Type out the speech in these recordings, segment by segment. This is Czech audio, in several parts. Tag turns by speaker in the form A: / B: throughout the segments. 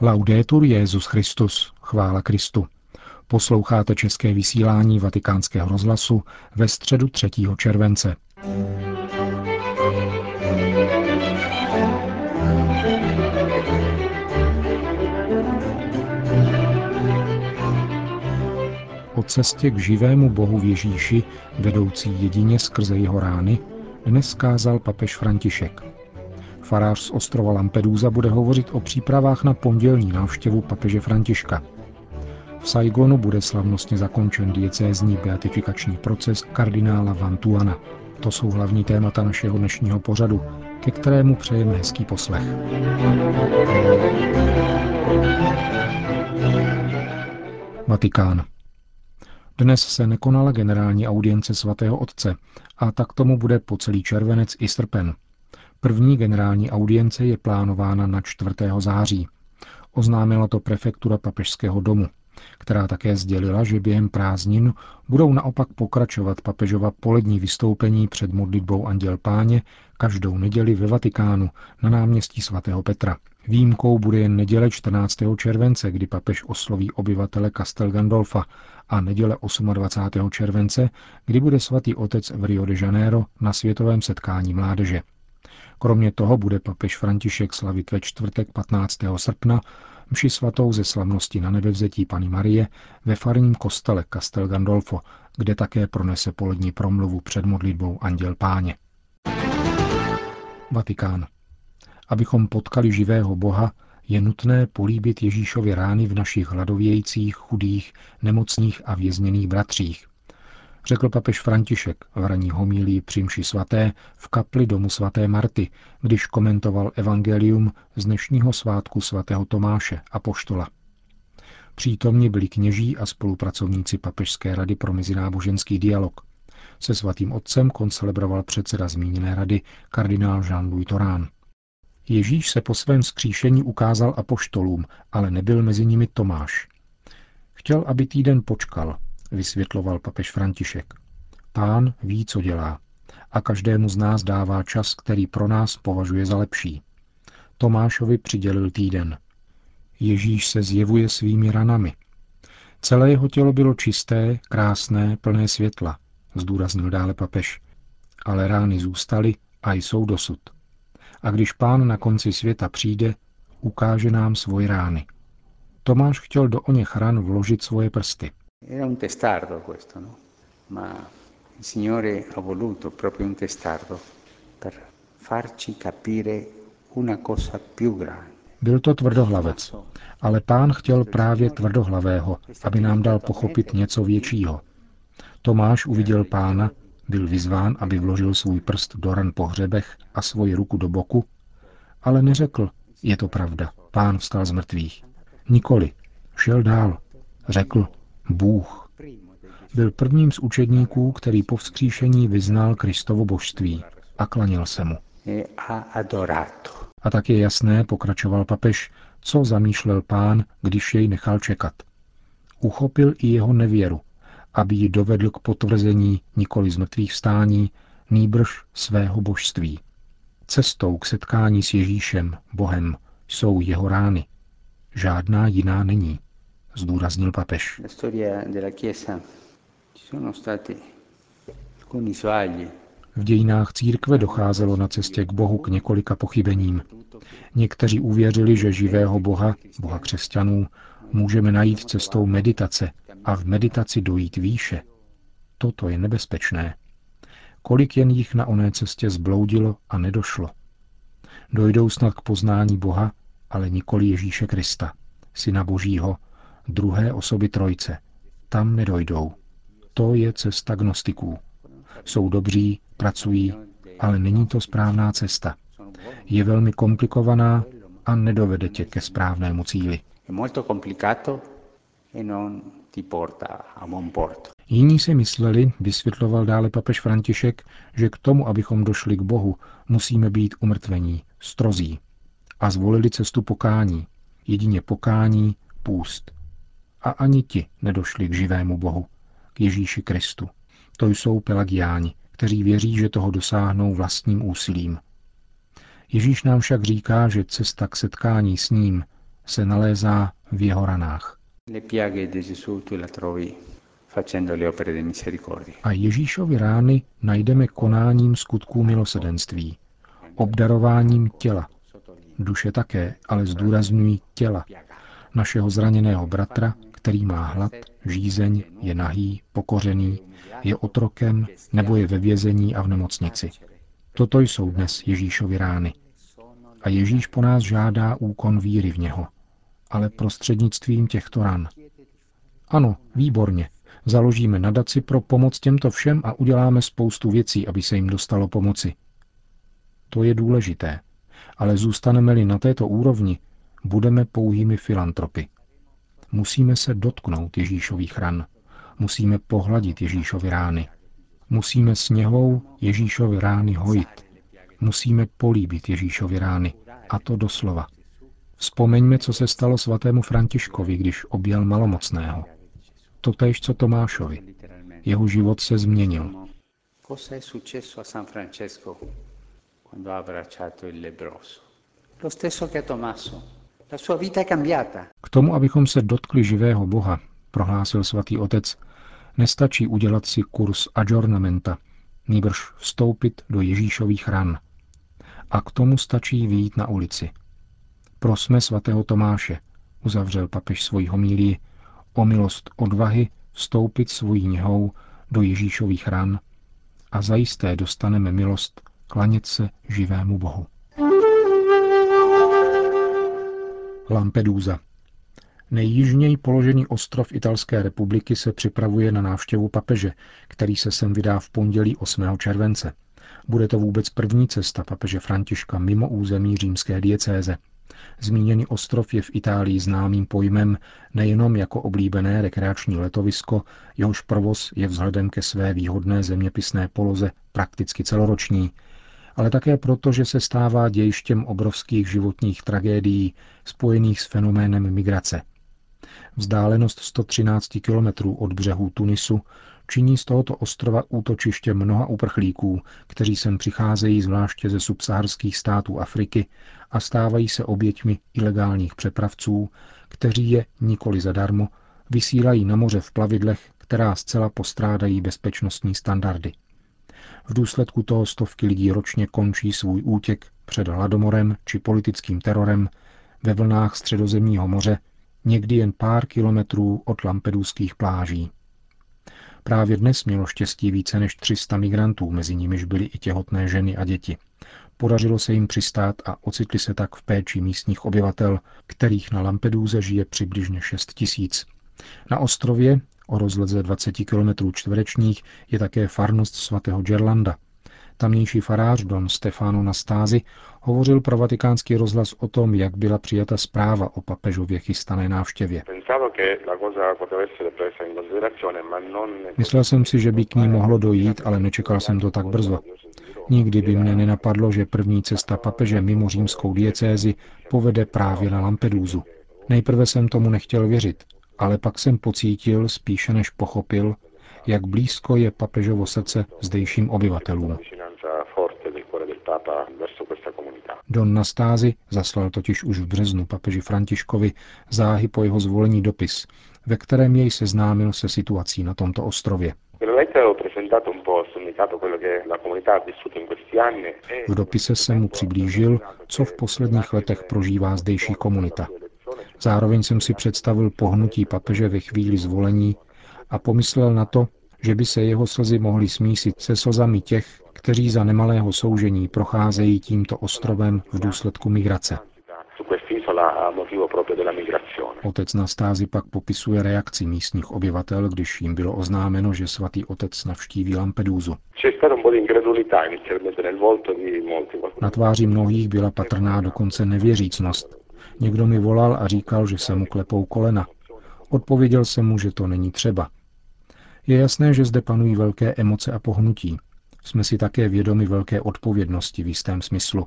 A: Laudetur Jezus Christus, chvála Kristu. Posloucháte české vysílání Vatikánského rozhlasu ve středu 3. července. O cestě k živému Bohu v Ježíši, vedoucí jedině skrze jeho rány, dnes kázal papež František. Farář z ostrova Lampedusa bude hovořit o přípravách na pondělní návštěvu papeže Františka. V Saigonu bude slavnostně zakončen diecézní beatifikační proces kardinála Vantuana. To jsou hlavní témata našeho dnešního pořadu, ke kterému přejeme hezký poslech. Vatikán. Dnes se nekonala generální audience svatého otce a tak tomu bude po celý červenec i srpen. První generální audience je plánována na 4. září. Oznámila to prefektura papežského domu, která také sdělila, že během prázdnin budou naopak pokračovat papežova polední vystoupení před modlitbou Anděl Páně každou neděli ve Vatikánu na náměstí svatého Petra. Výjimkou bude jen neděle 14. července, kdy papež osloví obyvatele Castel Gandolfa a neděle 28. července, kdy bude svatý otec v Rio de Janeiro na světovém setkání mládeže. Kromě toho bude papež František slavit ve čtvrtek 15. srpna mši svatou ze slavnosti na nebevzetí Pany Marie ve farním kostele Castel Gandolfo, kde také pronese polední promluvu před modlitbou Anděl Páně. Vatikán. Abychom potkali živého Boha, je nutné políbit Ježíšovy rány v našich hladovějících, chudých, nemocných a vězněných bratřích, řekl papež František v raní homílí při svaté v kapli domu svaté Marty, když komentoval evangelium z dnešního svátku svatého Tomáše a poštola. Přítomni byli kněží a spolupracovníci Papežské rady pro mezináboženský dialog. Se svatým otcem koncelebroval předseda zmíněné rady kardinál Jean-Louis Torán. Ježíš se po svém skříšení ukázal apoštolům, ale nebyl mezi nimi Tomáš. Chtěl, aby týden počkal, vysvětloval papež František. Pán ví, co dělá a každému z nás dává čas, který pro nás považuje za lepší. Tomášovi přidělil týden. Ježíš se zjevuje svými ranami. Celé jeho tělo bylo čisté, krásné, plné světla, zdůraznil dále papež. Ale rány zůstaly a jsou dosud. A když pán na konci světa přijde, ukáže nám svoje rány. Tomáš chtěl do oněch ran vložit svoje prsty.
B: Era un testardo questo, no? Ma il Signore ha voluto proprio un testardo per farci capire una cosa più grande.
A: Byl to tvrdohlavec, ale pán chtěl právě tvrdohlavého, aby nám dal pochopit něco většího. Tomáš uviděl pána, byl vyzván, aby vložil svůj prst do ran po hřebech a svoji ruku do boku, ale neřekl, je to pravda, pán vstal z mrtvých. Nikoli, šel dál, řekl, Bůh. Byl prvním z učedníků, který po vzkříšení vyznal Kristovo božství a klanil se mu. A tak je jasné, pokračoval papež, co zamýšlel pán, když jej nechal čekat. Uchopil i jeho nevěru, aby ji dovedl k potvrzení nikoli z mrtvých vstání, nýbrž svého božství. Cestou k setkání s Ježíšem, Bohem, jsou jeho rány. Žádná jiná není zdůraznil papež. V dějinách církve docházelo na cestě k Bohu k několika pochybením. Někteří uvěřili, že živého Boha, Boha křesťanů, můžeme najít cestou meditace a v meditaci dojít výše. Toto je nebezpečné. Kolik jen jich na oné cestě zbloudilo a nedošlo. Dojdou snad k poznání Boha, ale nikoli Ježíše Krista, Syna Božího, druhé osoby trojce. Tam nedojdou. To je cesta gnostiků. Jsou dobří, pracují, ale není to správná cesta. Je velmi komplikovaná a nedovede tě ke správnému cíli. E Jiní si mysleli, vysvětloval dále papež František, že k tomu, abychom došli k Bohu, musíme být umrtvení, strozí. A zvolili cestu pokání. Jedině pokání, půst a ani ti nedošli k živému Bohu, k Ježíši Kristu. To jsou pelagiáni, kteří věří, že toho dosáhnou vlastním úsilím. Ježíš nám však říká, že cesta k setkání s ním se nalézá v jeho ranách. A Ježíšovi rány najdeme konáním skutků milosedenství, obdarováním těla. Duše také, ale zdůrazňují těla. Našeho zraněného bratra, který má hlad, žízeň, je nahý, pokořený, je otrokem nebo je ve vězení a v nemocnici. Toto jsou dnes Ježíšovi rány. A Ježíš po nás žádá úkon víry v něho, ale prostřednictvím těchto ran. Ano, výborně. Založíme nadaci pro pomoc těmto všem a uděláme spoustu věcí, aby se jim dostalo pomoci. To je důležité. Ale zůstaneme-li na této úrovni, budeme pouhými filantropy. Musíme se dotknout Ježíšových ran. Musíme pohladit Ježíšovy rány. Musíme sněhou Ježíšovy rány hojit. Musíme políbit Ježíšovy rány. A to doslova. Vzpomeňme, co se stalo svatému Františkovi, když objel malomocného. Totež, co Tomášovi. Jeho život se změnil. Francesco quando ha abbracciato il lebroso? Lo stesso che Tommaso. K tomu, abychom se dotkli živého Boha, prohlásil svatý otec, nestačí udělat si kurz adjornamenta, nýbrž vstoupit do Ježíšových ran. A k tomu stačí vyjít na ulici. Prosme svatého Tomáše, uzavřel papež svojí homílii, o milost odvahy vstoupit svojí něhou do Ježíšových ran a zajisté dostaneme milost klanět se živému Bohu. Lampedusa. Nejjižněji položený ostrov Italské republiky se připravuje na návštěvu papeže, který se sem vydá v pondělí 8. července. Bude to vůbec první cesta papeže Františka mimo území římské diecéze. Zmíněný ostrov je v Itálii známým pojmem nejenom jako oblíbené rekreační letovisko, jehož provoz je vzhledem ke své výhodné zeměpisné poloze prakticky celoroční, ale také proto, že se stává dějištěm obrovských životních tragédií spojených s fenoménem migrace. Vzdálenost 113 kilometrů od břehu Tunisu činí z tohoto ostrova útočiště mnoha uprchlíků, kteří sem přicházejí zvláště ze subsaharských států Afriky a stávají se oběťmi ilegálních přepravců, kteří je nikoli zadarmo vysílají na moře v plavidlech, která zcela postrádají bezpečnostní standardy. V důsledku toho stovky lidí ročně končí svůj útěk před hladomorem či politickým terorem ve vlnách středozemního moře, někdy jen pár kilometrů od lampeduských pláží. Právě dnes mělo štěstí více než 300 migrantů, mezi nimiž byly i těhotné ženy a děti. Podařilo se jim přistát a ocitli se tak v péči místních obyvatel, kterých na Lampeduze žije přibližně 6 tisíc. Na ostrově, o rozleze 20 km čtverečních, je také farnost svatého Gerlanda. Tamnější farář Don Stefano Nastázy hovořil pro vatikánský rozhlas o tom, jak byla přijata zpráva o papežově chystané návštěvě. Myslel jsem si, že by k ní mohlo dojít, ale nečekal jsem to tak brzo. Nikdy by mne nenapadlo, že první cesta papeže mimo římskou diecézi povede právě na Lampedúzu. Nejprve jsem tomu nechtěl věřit, ale pak jsem pocítil, spíše než pochopil, jak blízko je papežovo srdce zdejším obyvatelům. Don Nastázy zaslal totiž už v březnu papeži Františkovi záhy po jeho zvolení dopis, ve kterém jej seznámil se situací na tomto ostrově. V dopise se mu přiblížil, co v posledních letech prožívá zdejší komunita. Zároveň jsem si představil pohnutí papeže ve chvíli zvolení a pomyslel na to, že by se jeho slzy mohly smísit se slzami těch, kteří za nemalého soužení procházejí tímto ostrovem v důsledku migrace. Otec Nastázy pak popisuje reakci místních obyvatel, když jim bylo oznámeno, že svatý otec navštíví Lampedúzu. Na tváři mnohých byla patrná dokonce nevěřícnost. Někdo mi volal a říkal, že se mu klepou kolena. Odpověděl jsem mu, že to není třeba. Je jasné, že zde panují velké emoce a pohnutí. Jsme si také vědomi velké odpovědnosti v jistém smyslu,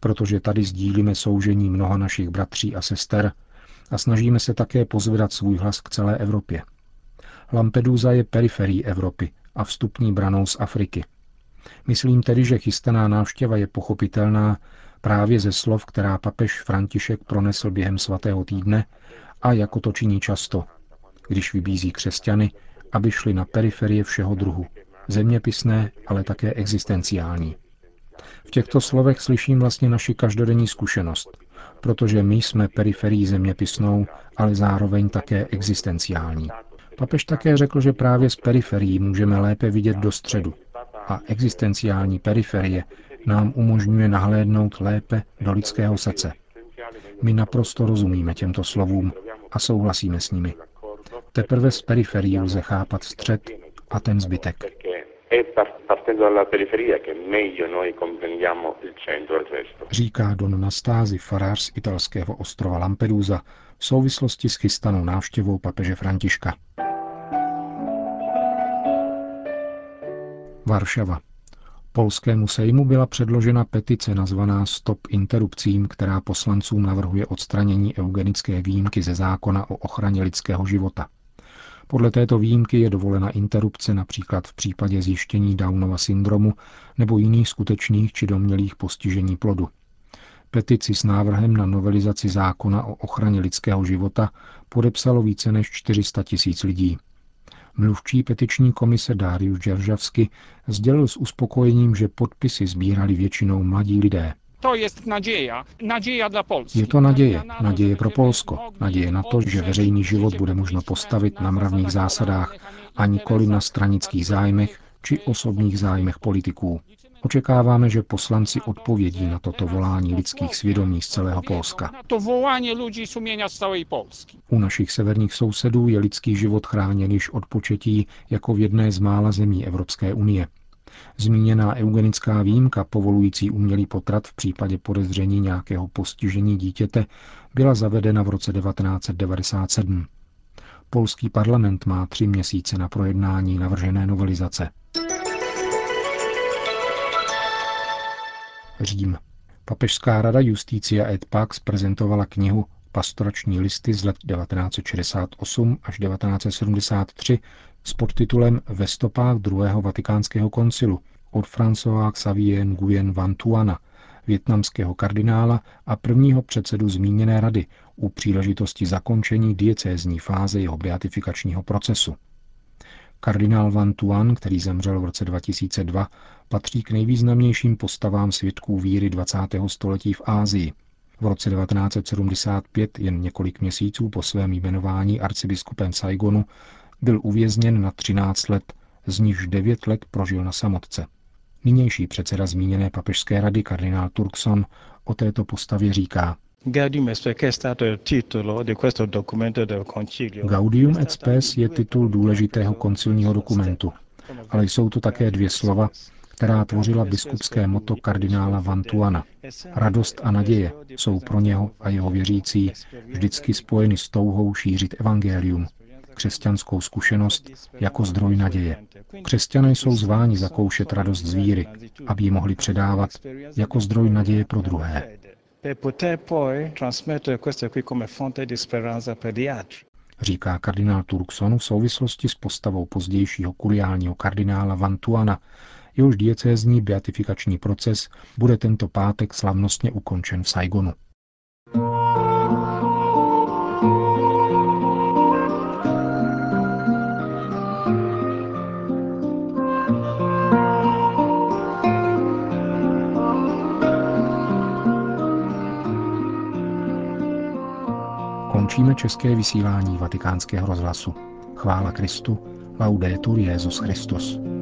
A: protože tady sdílíme soužení mnoha našich bratří a sester a snažíme se také pozvedat svůj hlas k celé Evropě. Lampedusa je periferií Evropy a vstupní branou z Afriky. Myslím tedy, že chystaná návštěva je pochopitelná, právě ze slov, která papež František pronesl během svatého týdne a jako to činí často, když vybízí křesťany, aby šli na periferie všeho druhu, zeměpisné, ale také existenciální. V těchto slovech slyším vlastně naši každodenní zkušenost, protože my jsme periferií zeměpisnou, ale zároveň také existenciální. Papež také řekl, že právě z periferií můžeme lépe vidět do středu a existenciální periferie nám umožňuje nahlédnout lépe do lidského srdce. My naprosto rozumíme těmto slovům a souhlasíme s nimi. Teprve z periferií lze chápat střed a ten zbytek. Říká Don Nastázi farář z italského ostrova Lampedusa v souvislosti s chystanou návštěvou papeže Františka. Varšava. Polskému sejmu byla předložena petice nazvaná Stop interrupcím, která poslancům navrhuje odstranění eugenické výjimky ze zákona o ochraně lidského života. Podle této výjimky je dovolena interrupce například v případě zjištění Downova syndromu nebo jiných skutečných či domnělých postižení plodu. Petici s návrhem na novelizaci zákona o ochraně lidského života podepsalo více než 400 tisíc lidí. Mluvčí petiční komise Darius Džeržavsky sdělil s uspokojením, že podpisy sbírali většinou mladí lidé.
C: To je naděje. Naděje dla Polski.
A: Je to naděje. Naděje pro Polsko. Naděje na to, že veřejný život bude možno postavit na mravných zásadách a nikoli na stranických zájmech či osobních zájmech politiků. Očekáváme, že poslanci odpovědí na toto volání lidských svědomí z celého Polska.
C: To volání lidí sumění z celé Polski.
A: U našich severních sousedů je lidský život chráněn již od početí jako v jedné z mála zemí Evropské unie. Zmíněná eugenická výjimka povolující umělý potrat v případě podezření nějakého postižení dítěte byla zavedena v roce 1997. Polský parlament má tři měsíce na projednání navržené novelizace. Řím. Papežská rada Justícia et Pax prezentovala knihu Pastorační listy z let 1968 až 1973 s podtitulem Ve stopách druhého vatikánského koncilu od François Xavier Nguyen Van Tuana, větnamského kardinála a prvního předsedu zmíněné rady u příležitosti zakončení diecézní fáze jeho beatifikačního procesu. Kardinál Van Tuan, který zemřel v roce 2002, patří k nejvýznamnějším postavám svědků víry 20. století v Ázii. V roce 1975, jen několik měsíců po svém jmenování arcibiskupem Saigonu, byl uvězněn na 13 let, z nichž 9 let prožil na samotce. Nynější předseda zmíněné papežské rady kardinál Turkson o této postavě říká, Gaudium et Spes je titul důležitého koncilního dokumentu, ale jsou to také dvě slova, která tvořila biskupské moto kardinála Vantuana. Radost a naděje jsou pro něho a jeho věřící vždycky spojeny s touhou šířit evangelium, křesťanskou zkušenost jako zdroj naděje. Křesťané jsou zváni zakoušet radost z víry, aby ji mohli předávat jako zdroj naděje pro druhé. Říká kardinál Turkson v souvislosti s postavou pozdějšího kuriálního kardinála Vantuana, jehož diecézní beatifikační proces bude tento pátek slavnostně ukončen v Saigonu. Končíme české vysílání vatikánského rozhlasu. Chvála Kristu, laudetur Jezus Christus.